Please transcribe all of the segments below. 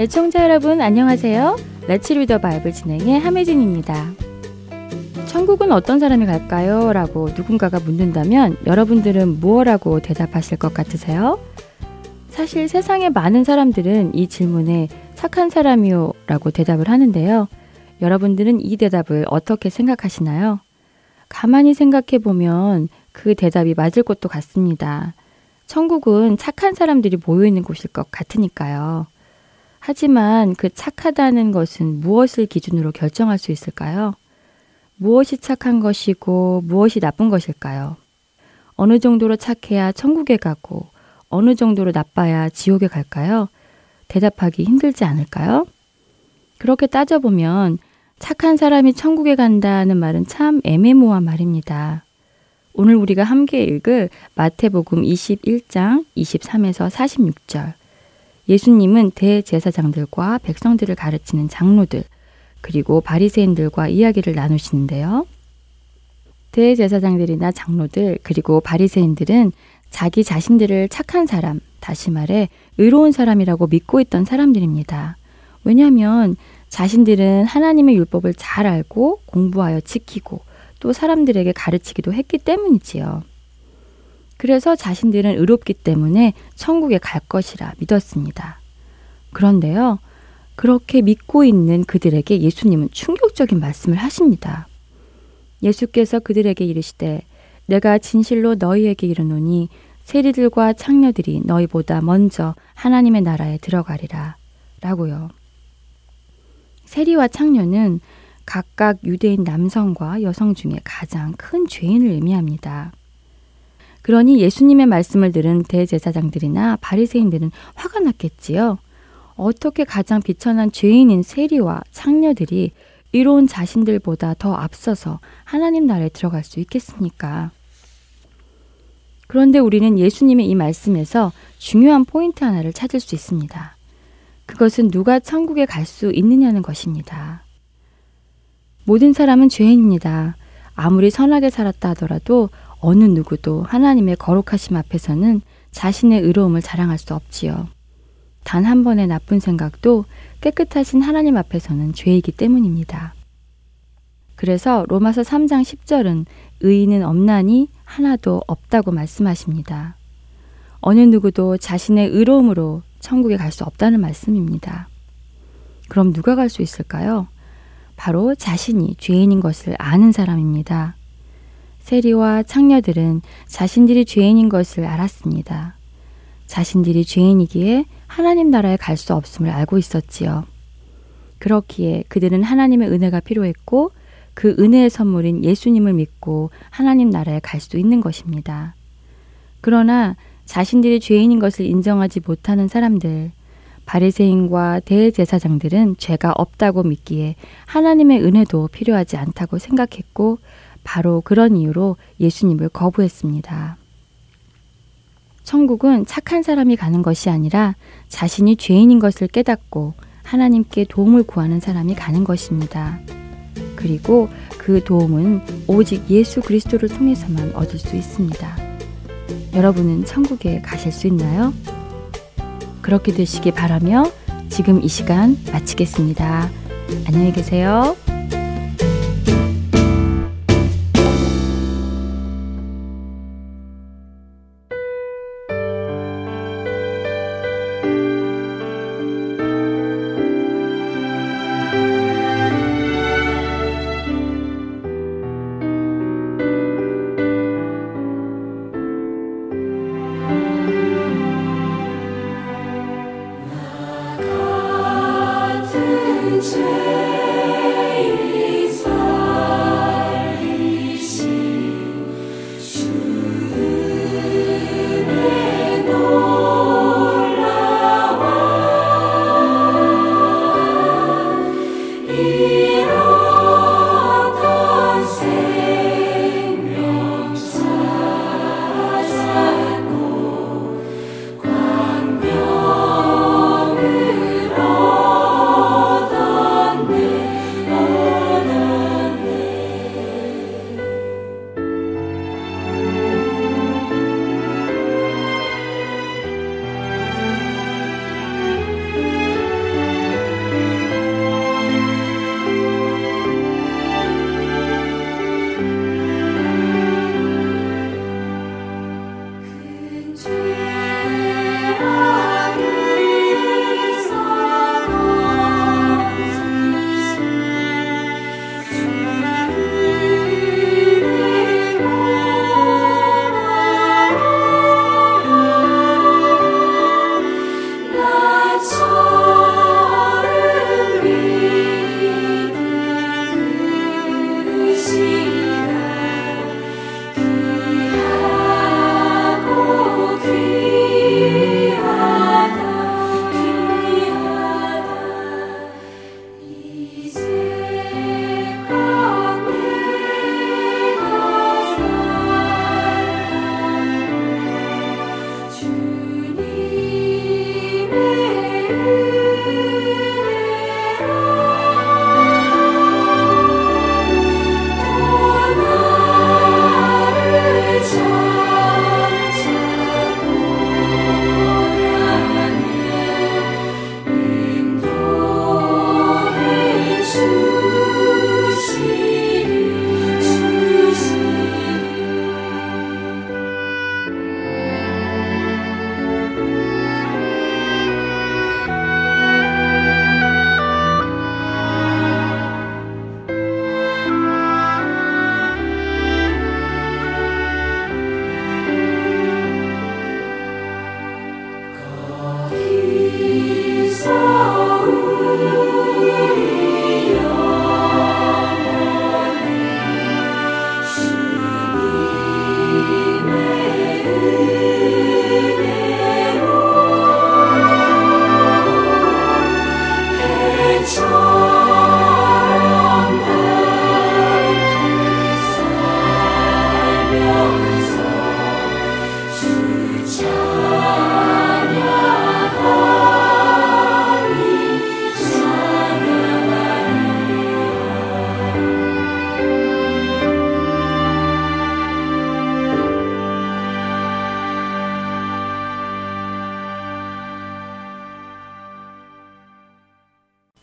애청자 여러분 안녕하세요. 레츠 리더 바이블 진행의 함혜진입니다. 천국은 어떤 사람이 갈까요? 라고 누군가가 묻는다면 여러분들은 무엇라고 대답하실 것 같으세요? 사실 세상의 많은 사람들은 이 질문에 착한 사람이요 라고 대답을 하는데요. 여러분들은 이 대답을 어떻게 생각하시나요? 가만히 생각해 보면 그 대답이 맞을 것도 같습니다. 천국은 착한 사람들이 모여 있는 곳일 것 같으니까요. 하지만 그 착하다는 것은 무엇을 기준으로 결정할 수 있을까요? 무엇이 착한 것이고 무엇이 나쁜 것일까요? 어느 정도로 착해야 천국에 가고 어느 정도로 나빠야 지옥에 갈까요? 대답하기 힘들지 않을까요? 그렇게 따져보면 착한 사람이 천국에 간다는 말은 참 애매모호한 말입니다. 오늘 우리가 함께 읽을 마태복음 21장 23에서 46절. 예수님은 대제사장들과 백성들을 가르치는 장로들, 그리고 바리새인들과 이야기를 나누시는데요. 대제사장들이나 장로들 그리고 바리새인들은 자기 자신들을 착한 사람, 다시 말해 의로운 사람이라고 믿고 있던 사람들입니다. 왜냐하면 자신들은 하나님의 율법을 잘 알고 공부하여 지키고 또 사람들에게 가르치기도 했기 때문이지요. 그래서 자신들은 의롭기 때문에 천국에 갈 것이라 믿었습니다. 그런데요, 그렇게 믿고 있는 그들에게 예수님은 충격적인 말씀을 하십니다. 예수께서 그들에게 이르시되 내가 진실로 너희에게 이르노니 세리들과 창녀들이 너희보다 먼저 하나님의 나라에 들어가리라 라고요. 세리와 창녀는 각각 유대인 남성과 여성 중에 가장 큰 죄인을 의미합니다. 그러니 예수님의 말씀을 들은 대제사장들이나 바리새인들은 화가 났겠지요. 어떻게 가장 비천한 죄인인 세리와 창녀들이 이로운 자신들보다 더 앞서서 하나님 나라에 들어갈 수 있겠습니까? 그런데 우리는 예수님의 이 말씀에서 중요한 포인트 하나를 찾을 수 있습니다. 그것은 누가 천국에 갈 수 있느냐는 것입니다. 모든 사람은 죄인입니다. 아무리 선하게 살았다 하더라도 어느 누구도 하나님의 거룩하심 앞에서는 자신의 의로움을 자랑할 수 없지요. 단 한 번의 나쁜 생각도 깨끗하신 하나님 앞에서는 죄이기 때문입니다. 그래서 로마서 3장 10절은 의인은 없나니 하나도 없다고 말씀하십니다. 어느 누구도 자신의 의로움으로 천국에 갈 수 없다는 말씀입니다. 그럼 누가 갈 수 있을까요? 바로 자신이 죄인인 것을 아는 사람입니다. 세리와 창녀들은 자신들이 죄인인 것을 알았습니다. 자신들이 죄인이기에 하나님 나라에 갈 수 없음을 알고 있었지요. 그렇기에 그들은 하나님의 은혜가 필요했고 그 은혜의 선물인 예수님을 믿고 하나님 나라에 갈 수 있는 것입니다. 그러나 자신들이 죄인인 것을 인정하지 못하는 사람들, 바리새인과 대제사장들은 죄가 없다고 믿기에 하나님의 은혜도 필요하지 않다고 생각했고 바로 그런 이유로 예수님을 거부했습니다. 천국은 착한 사람이 가는 것이 아니라 자신이 죄인인 것을 깨닫고 하나님께 도움을 구하는 사람이 가는 것입니다. 그리고 그 도움은 오직 예수 그리스도를 통해서만 얻을 수 있습니다. 여러분은 천국에 가실 수 있나요? 그렇게 되시기 바라며 지금 이 시간 마치겠습니다. 안녕히 계세요.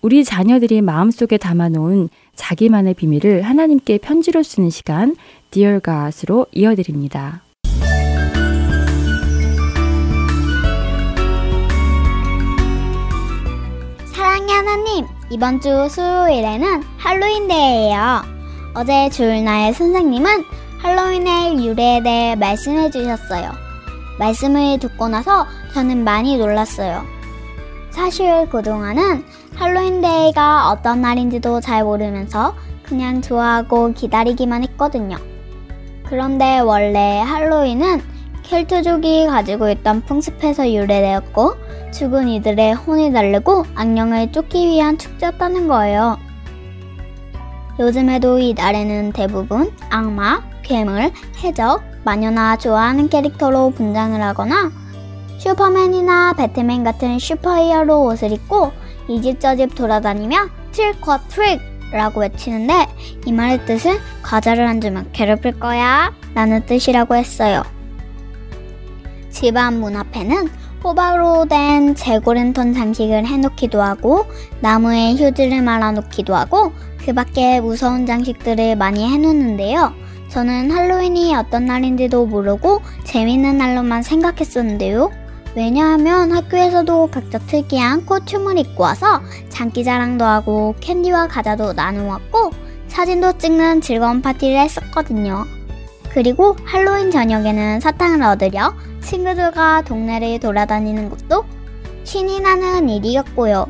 우리 자녀들이 마음속에 담아놓은 자기만의 비밀을 하나님께 편지로 쓰는 시간 Dear God으로 이어드립니다. 사랑의 하나님, 이번 주 수요일에는 할로윈 데이예요. 어제 주일날 선생님은 할로윈의 유래에 대해 말씀해 주셨어요. 말씀을 듣고 나서 저는 많이 놀랐어요. 사실 그동안은 할로윈데이가 어떤 날인지도 잘 모르면서 그냥 좋아하고 기다리기만 했거든요. 그런데 원래 할로윈은 켈트족이 가지고 있던 풍습에서 유래되었고 죽은 이들의 혼이 달르고 악령을 쫓기 위한 축제였다는 거예요. 요즘에도 이 날에는 대부분 악마, 괴물, 해적, 마녀나 좋아하는 캐릭터로 분장을 하거나 슈퍼맨이나 배트맨 같은 슈퍼히어로 옷을 입고 이 집 저 집 돌아다니며 trick or treat라고 외치는데 이 말의 뜻은 과자를 안 주면 괴롭힐 거야 라는 뜻이라고 했어요. 집안 문 앞에는 호박으로 된 재고랜턴 장식을 해놓기도 하고 나무에 휴지를 말아놓기도 하고 그 밖에 무서운 장식들을 많이 해놓는데요. 저는 할로윈이 어떤 날인지도 모르고 재밌는 날로만 생각했었는데요. 왜냐하면 학교에서도 각자 특이한 코춤을 입고 와서 장기자랑도 하고 캔디와 과자도 나누었고 사진도 찍는 즐거운 파티를 했었거든요. 그리고 할로윈 저녁에는 사탕을 얻으려 친구들과 동네를 돌아다니는 것도 신이 나는 일이었고요.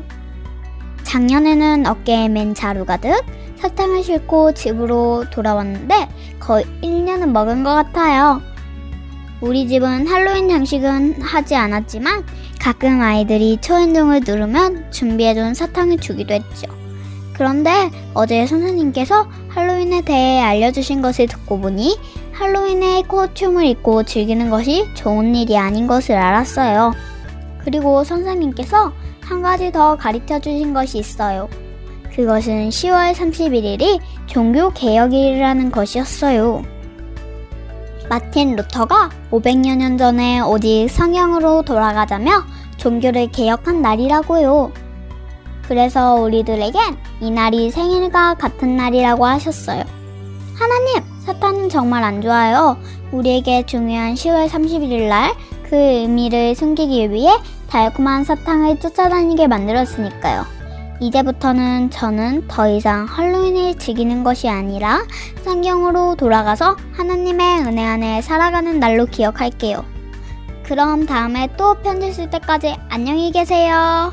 작년에는 어깨에 맨 자루 가득 사탕을 싣고 집으로 돌아왔는데 거의 1년은 먹은 것 같아요. 우리 집은 할로윈 장식은 하지 않았지만 가끔 아이들이 초인종을 누르면 준비해둔 사탕을 주기도 했죠. 그런데 어제 선생님께서 할로윈에 대해 알려주신 것을 듣고 보니 할로윈에 코춤을 입고 즐기는 것이 좋은 일이 아닌 것을 알았어요. 그리고 선생님께서 한 가지 더 가르쳐 주신 것이 있어요. 그것은 10월 31일이 종교 개혁일이라는 것이었어요. 마틴 루터가 500여 년 전에 오직 성경으로 돌아가자며 종교를 개혁한 날이라고요. 그래서 우리들에겐 이 날이 생일과 같은 날이라고 하셨어요. 하나님, 사탄은 정말 안 좋아요. 우리에게 중요한 10월 31일 날 그 의미를 숨기기 위해 달콤한 사탕을 쫓아다니게 만들었으니까요. 이제부터는 저는 더 이상 할로윈을 즐기는 것이 아니라 성경으로 돌아가서 하나님의 은혜 안에 살아가는 날로 기억할게요. 그럼 다음에 또 편지 쓸 때까지 안녕히 계세요.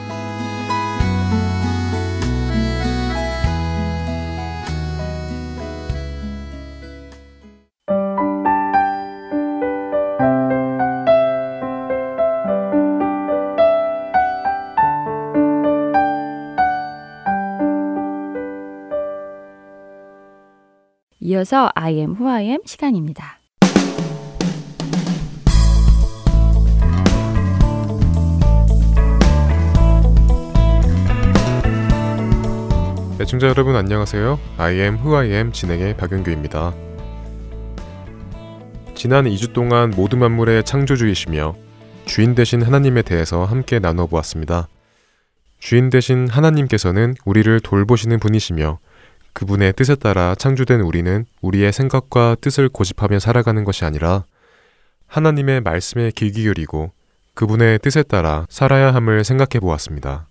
이어서 I am who I am 시간입니다. 애청자 여러분 안녕하세요. I am who I am 진행의 박윤규입니다. 지난 2주 동안 모든 만물의 창조주이시며 주인 되신 하나님에 대해서 함께 나눠 보았습니다. 주인 되신 하나님께서는 우리를 돌보시는 분이시며 그분의 뜻에 따라 창조된 우리는 우리의 생각과 뜻을 고집하며 살아가는 것이 아니라 하나님의 말씀에 귀 기울이고 그분의 뜻에 따라 살아야 함을 생각해 보았습니다.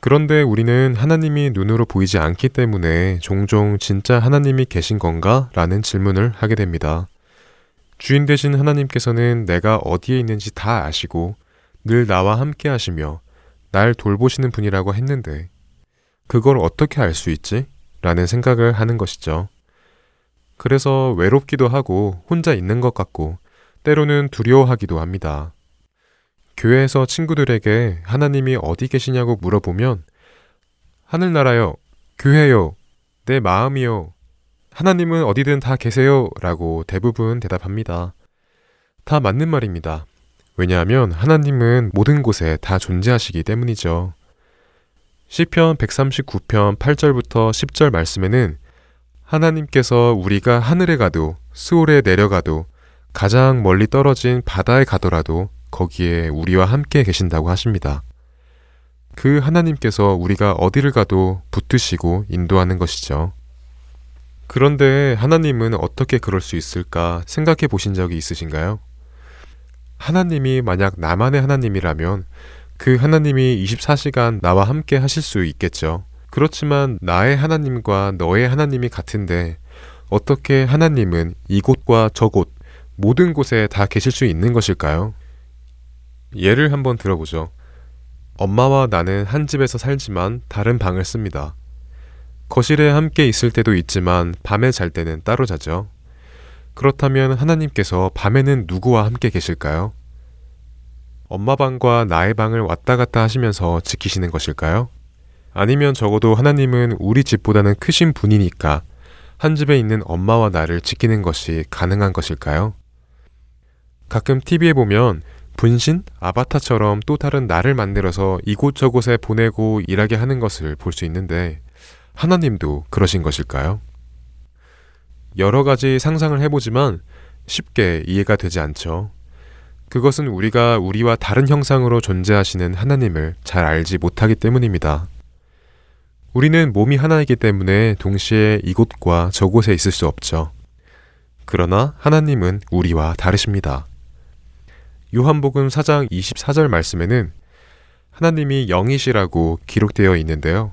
그런데 우리는 하나님이 눈으로 보이지 않기 때문에 종종 진짜 하나님이 계신 건가? 라는 질문을 하게 됩니다. 주인 되신 하나님께서는 내가 어디에 있는지 다 아시고 늘 나와 함께 하시며 날 돌보시는 분이라고 했는데 그걸 어떻게 알 수 있지? 라는 생각을 하는 것이죠. 그래서 외롭기도 하고 혼자 있는 것 같고 때로는 두려워하기도 합니다. 교회에서 친구들에게 하나님이 어디 계시냐고 물어보면 하늘나라요, 교회요, 내 마음이요, 하나님은 어디든 다 계세요 라고 대부분 대답합니다. 다 맞는 말입니다. 왜냐하면 하나님은 모든 곳에 다 존재하시기 때문이죠. 시편 139편 8절부터 10절 말씀에는 하나님께서 우리가 하늘에 가도 수월에 내려가도 가장 멀리 떨어진 바다에 가더라도 거기에 우리와 함께 계신다고 하십니다. 그 하나님께서 우리가 어디를 가도 붙드시고 인도하는 것이죠. 그런데 하나님은 어떻게 그럴 수 있을까 생각해 보신 적이 있으신가요? 하나님이 만약 나만의 하나님이라면 그 하나님이 24시간 나와 함께 하실 수 있겠죠. 그렇지만 나의 하나님과 너의 하나님이 같은데 어떻게 하나님은 이곳과 저곳 모든 곳에 다 계실 수 있는 것일까요? 예를 한번 들어보죠. 엄마와 나는 한 집에서 살지만 다른 방을 씁니다. 거실에 함께 있을 때도 있지만 밤에 잘 때는 따로 자죠. 그렇다면 하나님께서 밤에는 누구와 함께 계실까요? 엄마 방과 나의 방을 왔다 갔다 하시면서 지키시는 것일까요? 아니면 적어도 하나님은 우리 집보다는 크신 분이니까 한 집에 있는 엄마와 나를 지키는 것이 가능한 것일까요? 가끔 TV에 보면 분신, 아바타처럼 또 다른 나를 만들어서 이곳저곳에 보내고 일하게 하는 것을 볼 수 있는데 하나님도 그러신 것일까요? 여러 가지 상상을 해보지만 쉽게 이해가 되지 않죠. 그것은 우리가 우리와 다른 형상으로 존재하시는 하나님을 잘 알지 못하기 때문입니다. 우리는 몸이 하나이기 때문에 동시에 이곳과 저곳에 있을 수 없죠. 그러나 하나님은 우리와 다르십니다. 요한복음 4장 24절 말씀에는 하나님이 영이시라고 기록되어 있는데요.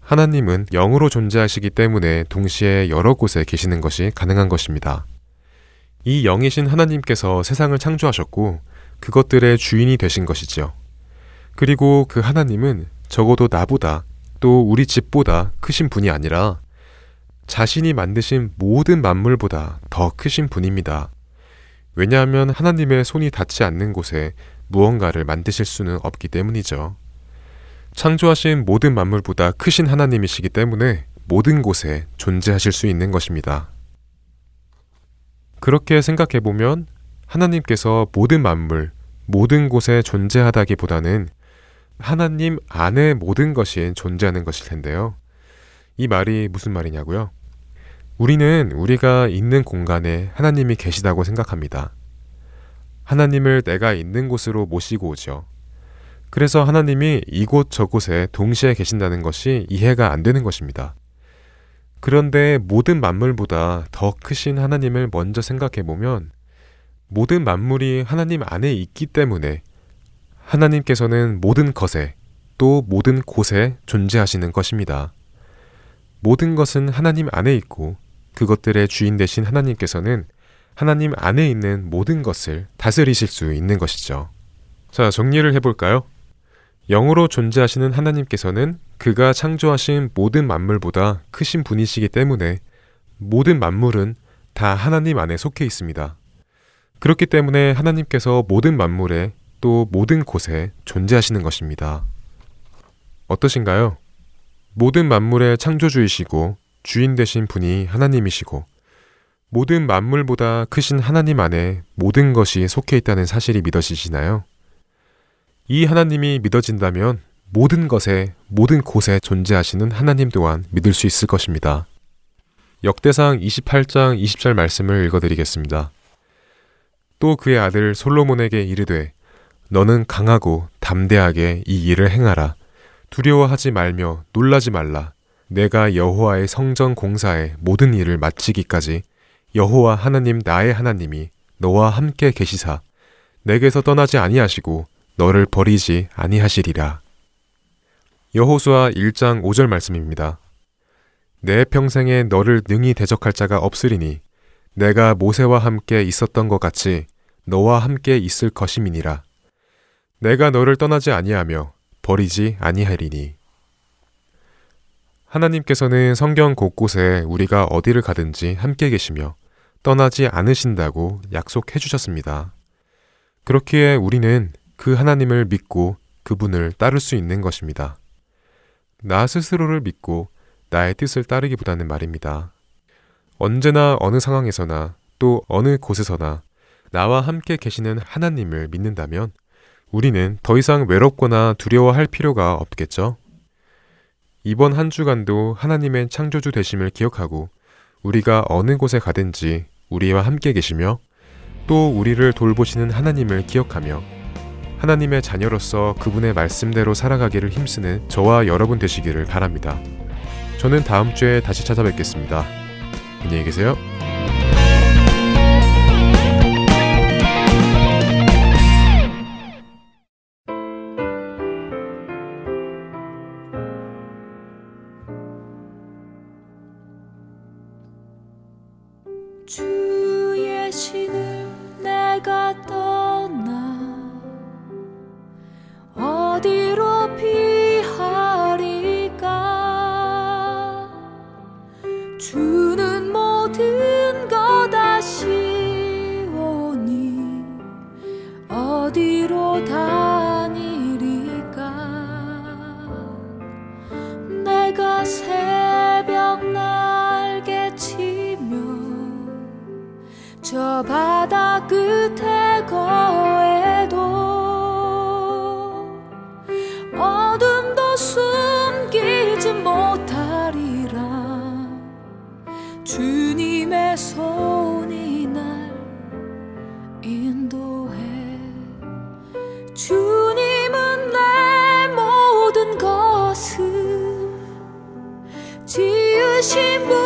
하나님은 영으로 존재하시기 때문에 동시에 여러 곳에 계시는 것이 가능한 것입니다. 이 영이신 하나님께서 세상을 창조하셨고 그것들의 주인이 되신 것이지요. 그리고 그 하나님은 적어도 나보다 또 우리 집보다 크신 분이 아니라 자신이 만드신 모든 만물보다 더 크신 분입니다. 왜냐하면 하나님의 손이 닿지 않는 곳에 무언가를 만드실 수는 없기 때문이죠. 창조하신 모든 만물보다 크신 하나님이시기 때문에 모든 곳에 존재하실 수 있는 것입니다. 그렇게 생각해 보면 하나님께서 모든 만물, 모든 곳에 존재하다기보다는 하나님 안에 모든 것이 존재하는 것일 텐데요. 이 말이 무슨 말이냐고요? 우리는 우리가 있는 공간에 하나님이 계시다고 생각합니다. 하나님을 내가 있는 곳으로 모시고 오죠. 그래서 하나님이 이곳 저곳에 동시에 계신다는 것이 이해가 안 되는 것입니다. 그런데 모든 만물보다 더 크신 하나님을 먼저 생각해 보면 모든 만물이 하나님 안에 있기 때문에 하나님께서는 모든 것에 또 모든 곳에 존재하시는 것입니다. 모든 것은 하나님 안에 있고 그것들의 주인 되신 하나님께서는 하나님 안에 있는 모든 것을 다스리실 수 있는 것이죠. 자, 정리를 해볼까요? 영으로 존재하시는 하나님께서는 그가 창조하신 모든 만물보다 크신 분이시기 때문에 모든 만물은 다 하나님 안에 속해 있습니다. 그렇기 때문에 하나님께서 모든 만물에 또 모든 곳에 존재하시는 것입니다. 어떠신가요? 모든 만물의 창조주이시고 주인 되신 분이 하나님이시고 모든 만물보다 크신 하나님 안에 모든 것이 속해 있다는 사실이 믿어지시나요? 이 하나님이 믿어진다면 모든 것에, 모든 곳에 존재하시는 하나님 또한 믿을 수 있을 것입니다. 역대상 28장 20절 말씀을 읽어드리겠습니다. 또 그의 아들 솔로몬에게 이르되 너는 강하고 담대하게 이 일을 행하라. 두려워하지 말며 놀라지 말라. 내가 여호와의 성전 공사의 모든 일을 마치기까지 여호와 하나님 나의 하나님이 너와 함께 계시사 내게서 떠나지 아니하시고 너를 버리지 아니하시리라. 여호수아 1장 5절 말씀입니다. 내 평생에 너를 능히 대적할 자가 없으리니 내가 모세와 함께 있었던 것 같이 너와 함께 있을 것임이니라. 내가 너를 떠나지 아니하며 버리지 아니하리니. 하나님께서는 성경 곳곳에 우리가 어디를 가든지 함께 계시며 떠나지 않으신다고 약속해 주셨습니다. 그렇기에 우리는 그 하나님을 믿고 그분을 따를 수 있는 것입니다. 나 스스로를 믿고 나의 뜻을 따르기보다는 말입니다. 언제나 어느 상황에서나 또 어느 곳에서나 나와 함께 계시는 하나님을 믿는다면 우리는 더 이상 외롭거나 두려워할 필요가 없겠죠? 이번 한 주간도 하나님의 창조주 되심을 기억하고 우리가 어느 곳에 가든지 우리와 함께 계시며 또 우리를 돌보시는 하나님을 기억하며 하나님의 자녀로서 그분의 말씀대로 살아가기를 힘쓰는 저와 여러분 되시기를 바랍니다. 저는 다음 주에 다시 찾아뵙겠습니다. 안녕히 계세요. 去不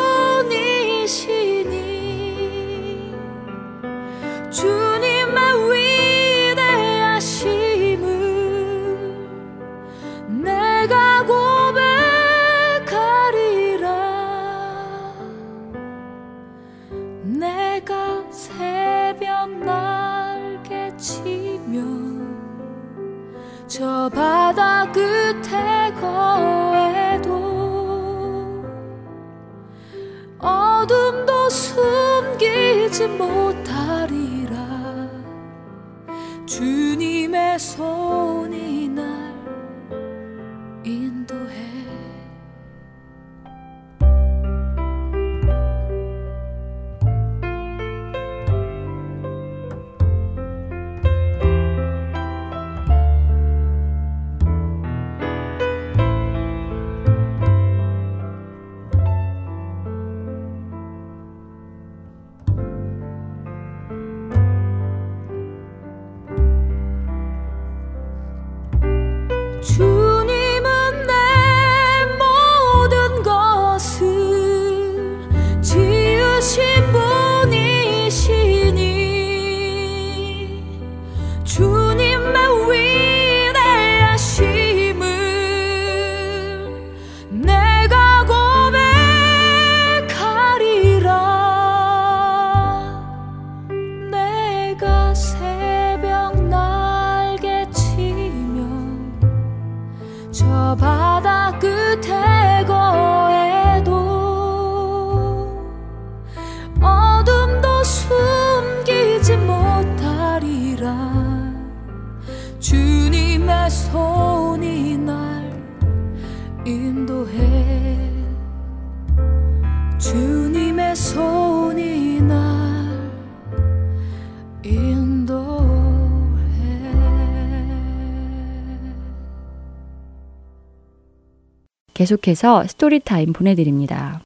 계속해서 Story Time 보내드립니다.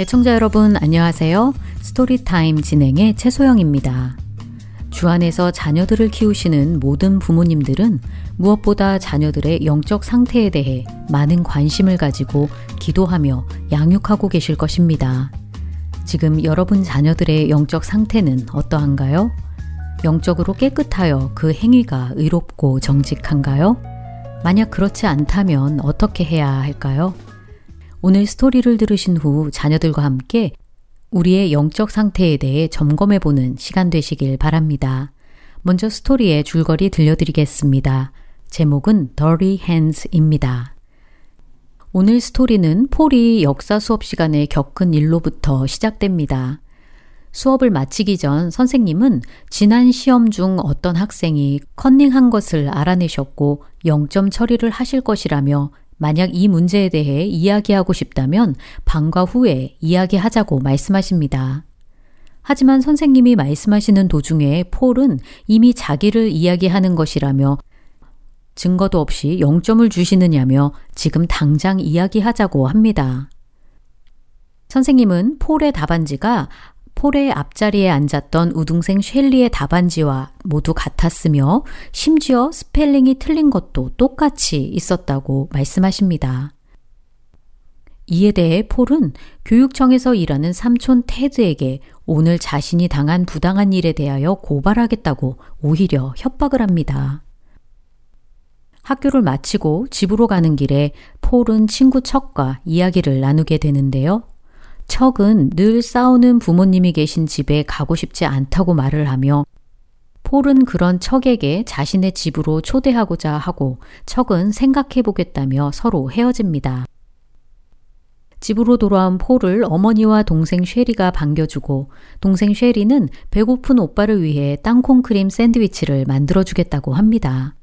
애청자 여러분 안녕하세요. Story Time 진행의 최소영입니다. 주 안에서 자녀들을 키우시는 모든 부모님들은 무엇보다 자녀들의 영적 상태에 대해 많은 관심을 가지고 기도하며 양육하고 계실 것입니다. 지금 여러분 자녀들의 영적 상태는 어떠한가요? 영적으로 깨끗하여 그 행위가 의롭고 정직한가요? 만약 그렇지 않다면 어떻게 해야 할까요? 오늘 스토리를 들으신 후 자녀들과 함께 우리의 영적 상태에 대해 점검해 보는 시간 되시길 바랍니다. 먼저 스토리의 줄거리 들려드리겠습니다. 제목은 Dirty Hands입니다. 오늘 스토리는 폴이 역사 수업 시간에 겪은 일로부터 시작됩니다. 수업을 마치기 전 선생님은 지난 시험 중 어떤 학생이 컨닝한 것을 알아내셨고 0점 처리를 하실 것이라며 만약 이 문제에 대해 이야기하고 싶다면 방과 후에 이야기하자고 말씀하십니다. 하지만 선생님이 말씀하시는 도중에 폴은 이미 자기를 이야기하는 것이라며 증거도 없이 0점을 주시느냐며 지금 당장 이야기하자고 합니다. 선생님은 폴의 답안지가 폴의 앞자리에 앉았던 우등생 셸리의 답안지와 모두 같았으며 심지어 스펠링이 틀린 것도 똑같이 있었다고 말씀하십니다. 이에 대해 폴은 교육청에서 일하는 삼촌 테드에게 오늘 자신이 당한 부당한 일에 대하여 고발하겠다고 오히려 협박을 합니다. 학교를 마치고 집으로 가는 길에 폴은 친구 척과 이야기를 나누게 되는데요. 척은 늘 싸우는 부모님이 계신 집에 가고 싶지 않다고 말을 하며 폴은 그런 척에게 자신의 집으로 초대하고자 하고 척은 생각해 보겠다며 서로 헤어집니다. 집으로 돌아온 폴을 어머니와 동생 쉐리가 반겨주고 동생 쉐리는 배고픈 오빠를 위해 땅콩크림 샌드위치를 만들어주겠다고 합니다.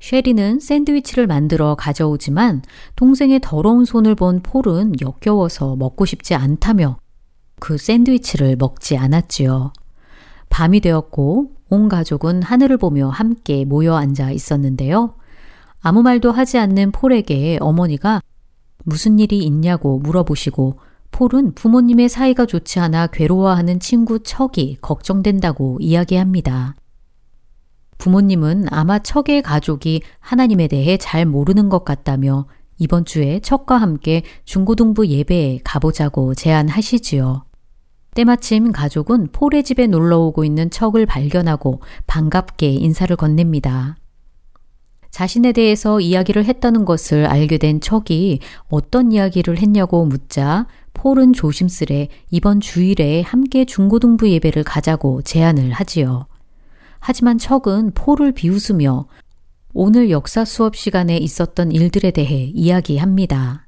쉐리는 샌드위치를 만들어 가져오지만 동생의 더러운 손을 본 폴은 역겨워서 먹고 싶지 않다며 그 샌드위치를 먹지 않았지요. 밤이 되었고 온 가족은 하늘을 보며 함께 모여 앉아 있었는데요. 아무 말도 하지 않는 폴에게 어머니가 무슨 일이 있냐고 물어보시고 폴은 부모님의 사이가 좋지 않아 괴로워하는 친구 척이 걱정된다고 이야기합니다. 부모님은 아마 척의 가족이 하나님에 대해 잘 모르는 것 같다며 이번 주에 척과 함께 중고등부 예배에 가보자고 제안하시지요. 때마침 가족은 폴의 집에 놀러 오고 있는 척을 발견하고 반갑게 인사를 건넵니다. 자신에 대해서 이야기를 했다는 것을 알게 된 척이 어떤 이야기를 했냐고 묻자 폴은 조심스레 이번 주일에 함께 중고등부 예배를 가자고 제안을 하지요. 하지만 척은 폴을 비웃으며 오늘 역사 수업 시간에 있었던 일들에 대해 이야기합니다.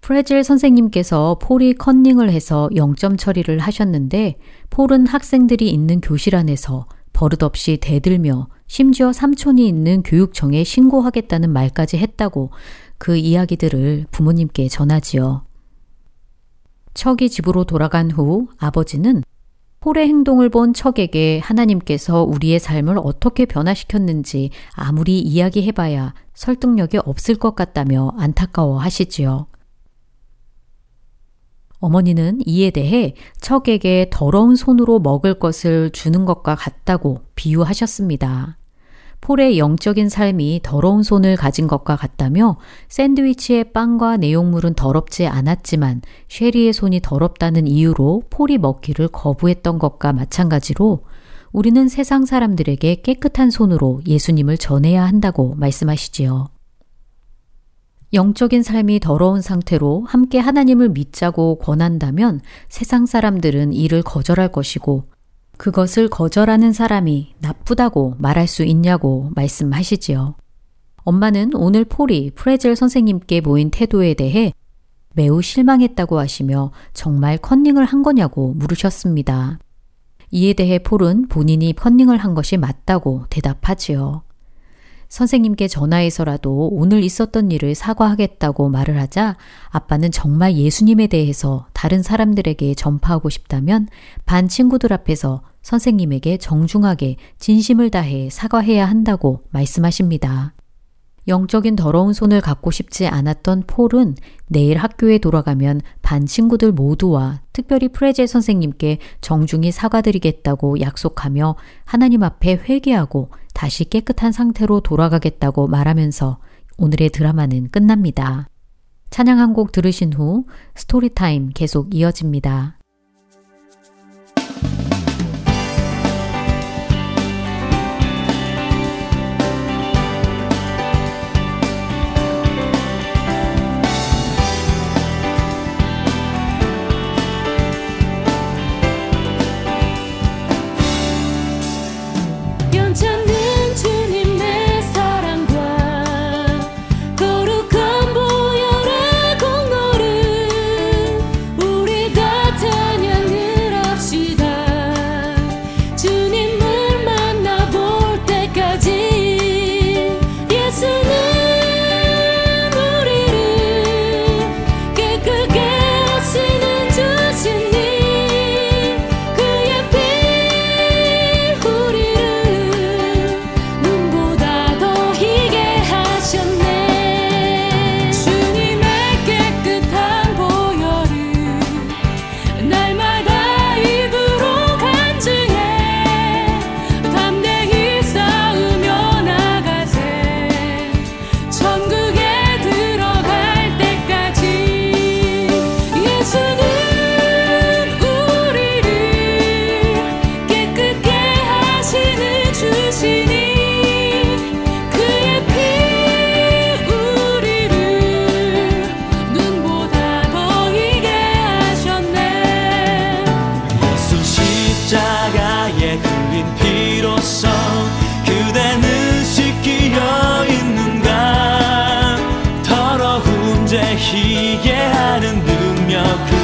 프레젤 선생님께서 폴이 컨닝을 해서 0점 처리를 하셨는데 폴은 학생들이 있는 교실 안에서 버릇없이 대들며 심지어 삼촌이 있는 교육청에 신고하겠다는 말까지 했다고 그 이야기들을 부모님께 전하지요. 척이 집으로 돌아간 후 아버지는 폴의 행동을 본 척에게 하나님께서 우리의 삶을 어떻게 변화시켰는지 아무리 이야기해봐야 설득력이 없을 것 같다며 안타까워 하시지요. 어머니는 이에 대해 척에게 더러운 손으로 먹을 것을 주는 것과 같다고 비유하셨습니다. 폴의 영적인 삶이 더러운 손을 가진 것과 같다며 샌드위치의 빵과 내용물은 더럽지 않았지만 쉐리의 손이 더럽다는 이유로 폴이 먹기를 거부했던 것과 마찬가지로 우리는 세상 사람들에게 깨끗한 손으로 예수님을 전해야 한다고 말씀하시지요. 영적인 삶이 더러운 상태로 함께 하나님을 믿자고 권한다면 세상 사람들은 이를 거절할 것이고 그것을 거절하는 사람이 나쁘다고 말할 수 있냐고 말씀하시지요. 엄마는 오늘 폴이 프레젤 선생님께 보인 태도에 대해 매우 실망했다고 하시며 정말 컨닝을 한 거냐고 물으셨습니다. 이에 대해 폴은 본인이 컨닝을 한 것이 맞다고 대답하지요. 선생님께 전화해서라도 오늘 있었던 일을 사과하겠다고 말을 하자 아빠는 정말 예수님에 대해서 다른 사람들에게 전파하고 싶다면 반 친구들 앞에서 선생님에게 정중하게 진심을 다해 사과해야 한다고 말씀하십니다. 영적인 더러운 손을 갖고 싶지 않았던 폴은 내일 학교에 돌아가면 반 친구들 모두와 특별히 프레제 선생님께 정중히 사과드리겠다고 약속하며 하나님 앞에 회개하고 다시 깨끗한 상태로 돌아가겠다고 말하면서 오늘의 드라마는 끝납니다. 찬양 한 곡 들으신 후 스토리타임 계속 이어집니다. 존재 희게 하는 능력.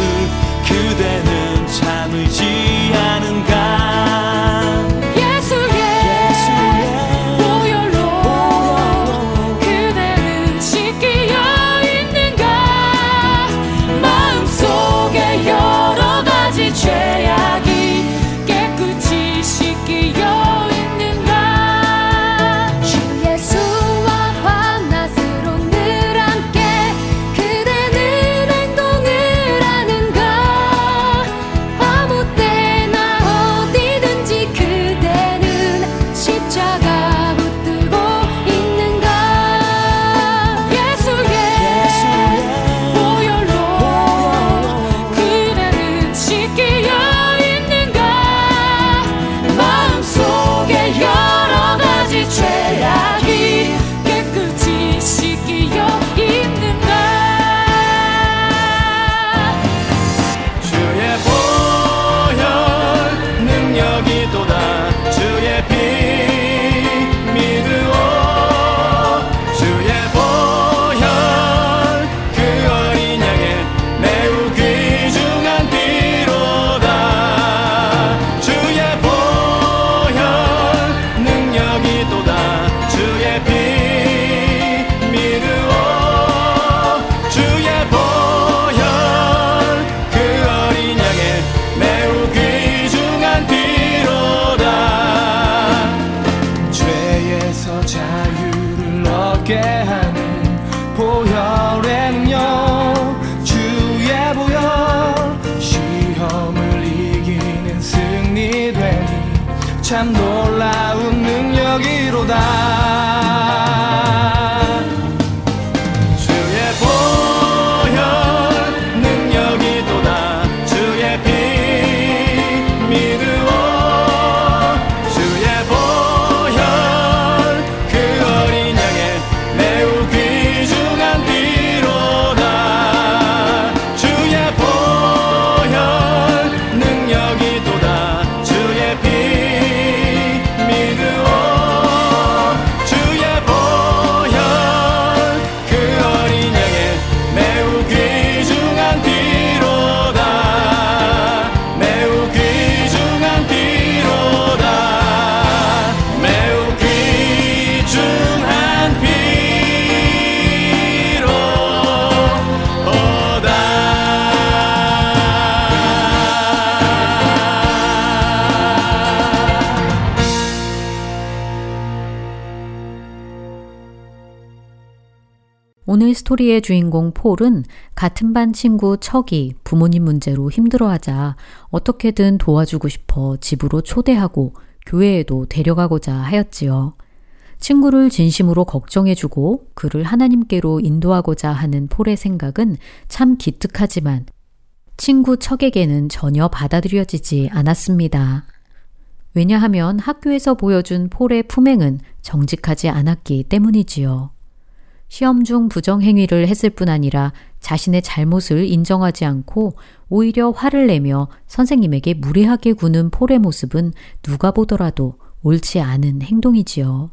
오늘 스토리의 주인공 폴은 같은 반 친구 척이 부모님 문제로 힘들어하자 어떻게든 도와주고 싶어 집으로 초대하고 교회에도 데려가고자 하였지요. 친구를 진심으로 걱정해주고 그를 하나님께로 인도하고자 하는 폴의 생각은 참 기특하지만 친구 척에게는 전혀 받아들여지지 않았습니다. 왜냐하면 학교에서 보여준 폴의 품행은 정직하지 않았기 때문이지요. 시험 중 부정행위를 했을 뿐 아니라 자신의 잘못을 인정하지 않고 오히려 화를 내며 선생님에게 무례하게 구는 폴의 모습은 누가 보더라도 옳지 않은 행동이지요.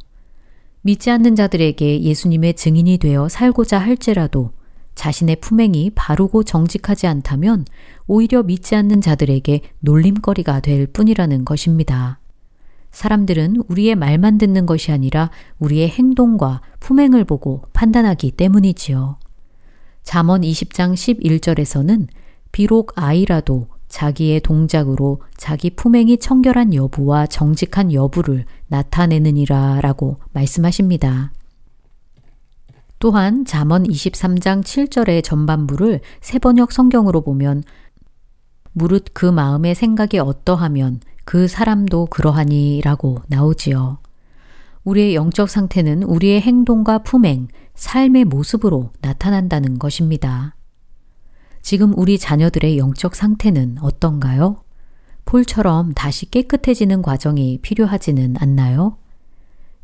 믿지 않는 자들에게 예수님의 증인이 되어 살고자 할지라도 자신의 품행이 바르고 정직하지 않다면 오히려 믿지 않는 자들에게 놀림거리가 될 뿐이라는 것입니다. 사람들은 우리의 말만 듣는 것이 아니라 우리의 행동과 품행을 보고 판단하기 때문이지요. 잠언 20장 11절에서는 비록 아이라도 자기의 동작으로 자기 품행이 청결한 여부와 정직한 여부를 나타내느니라 라고 말씀하십니다. 또한 잠언 23장 7절의 전반부를 세번역 성경으로 보면 무릇 그 마음의 생각이 어떠하면 그 사람도 그러하니 라고 나오지요. 우리의 영적 상태는 우리의 행동과 품행, 삶의 모습으로 나타난다는 것입니다. 지금 우리 자녀들의 영적 상태는 어떤가요? 폴처럼 다시 깨끗해지는 과정이 필요하지는 않나요?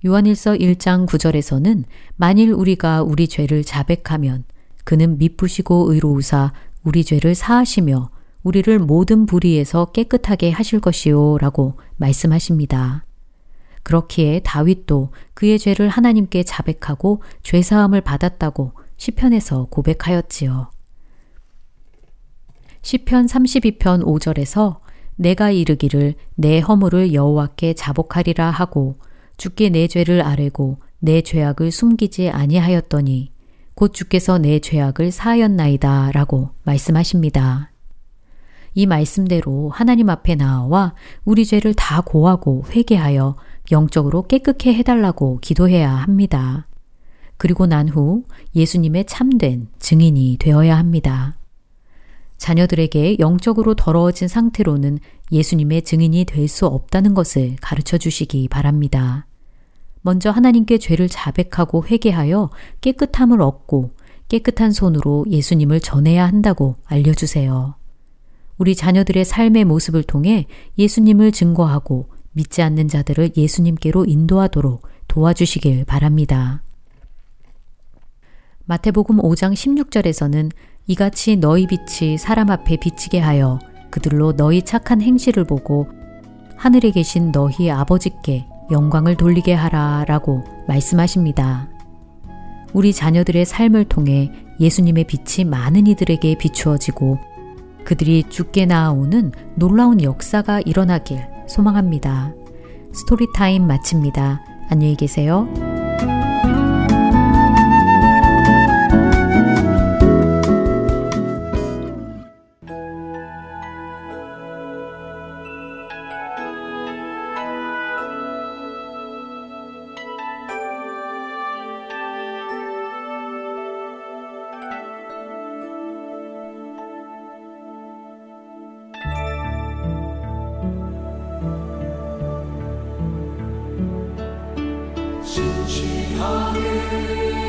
요한일서 1장 9절에서는 만일 우리가 우리 죄를 자백하면 그는 미쁘시고 의로우사 우리 죄를 사하시며 우리를 모든 불의에서 깨끗하게 하실 것이요 라고 말씀하십니다. 그렇기에 다윗도 그의 죄를 하나님께 자백하고 죄사함을 받았다고 시편에서 고백하였지요. 시편 32편 5절에서 내가 이르기를 내 허물을 여호와께 자복하리라 하고 주께 내 죄를 아뢰고 내 죄악을 숨기지 아니하였더니 곧 주께서 내 죄악을 사하였나이다 라고 말씀하십니다. 이 말씀대로 하나님 앞에 나와 우리 죄를 다 고하고 회개하여 영적으로 깨끗해 해달라고 기도해야 합니다. 그리고 난 후 예수님의 참된 증인이 되어야 합니다. 자녀들에게 영적으로 더러워진 상태로는 예수님의 증인이 될 수 없다는 것을 가르쳐 주시기 바랍니다. 먼저 하나님께 죄를 자백하고 회개하여 깨끗함을 얻고 깨끗한 손으로 예수님을 전해야 한다고 알려주세요. 우리 자녀들의 삶의 모습을 통해 예수님을 증거하고 믿지 않는 자들을 예수님께로 인도하도록 도와주시길 바랍니다. 마태복음 5장 16절에서는 이같이 너희 빛이 사람 앞에 비치게 하여 그들로 너희 착한 행실을 보고 하늘에 계신 너희 아버지께 영광을 돌리게 하라 라고 말씀하십니다. 우리 자녀들의 삶을 통해 예수님의 빛이 많은 이들에게 비추어지고 그들이 죽게 나아오는 놀라운 역사가 일어나길 소망합니다. 스토리타임 마칩니다. 안녕히 계세요. Hallelujah.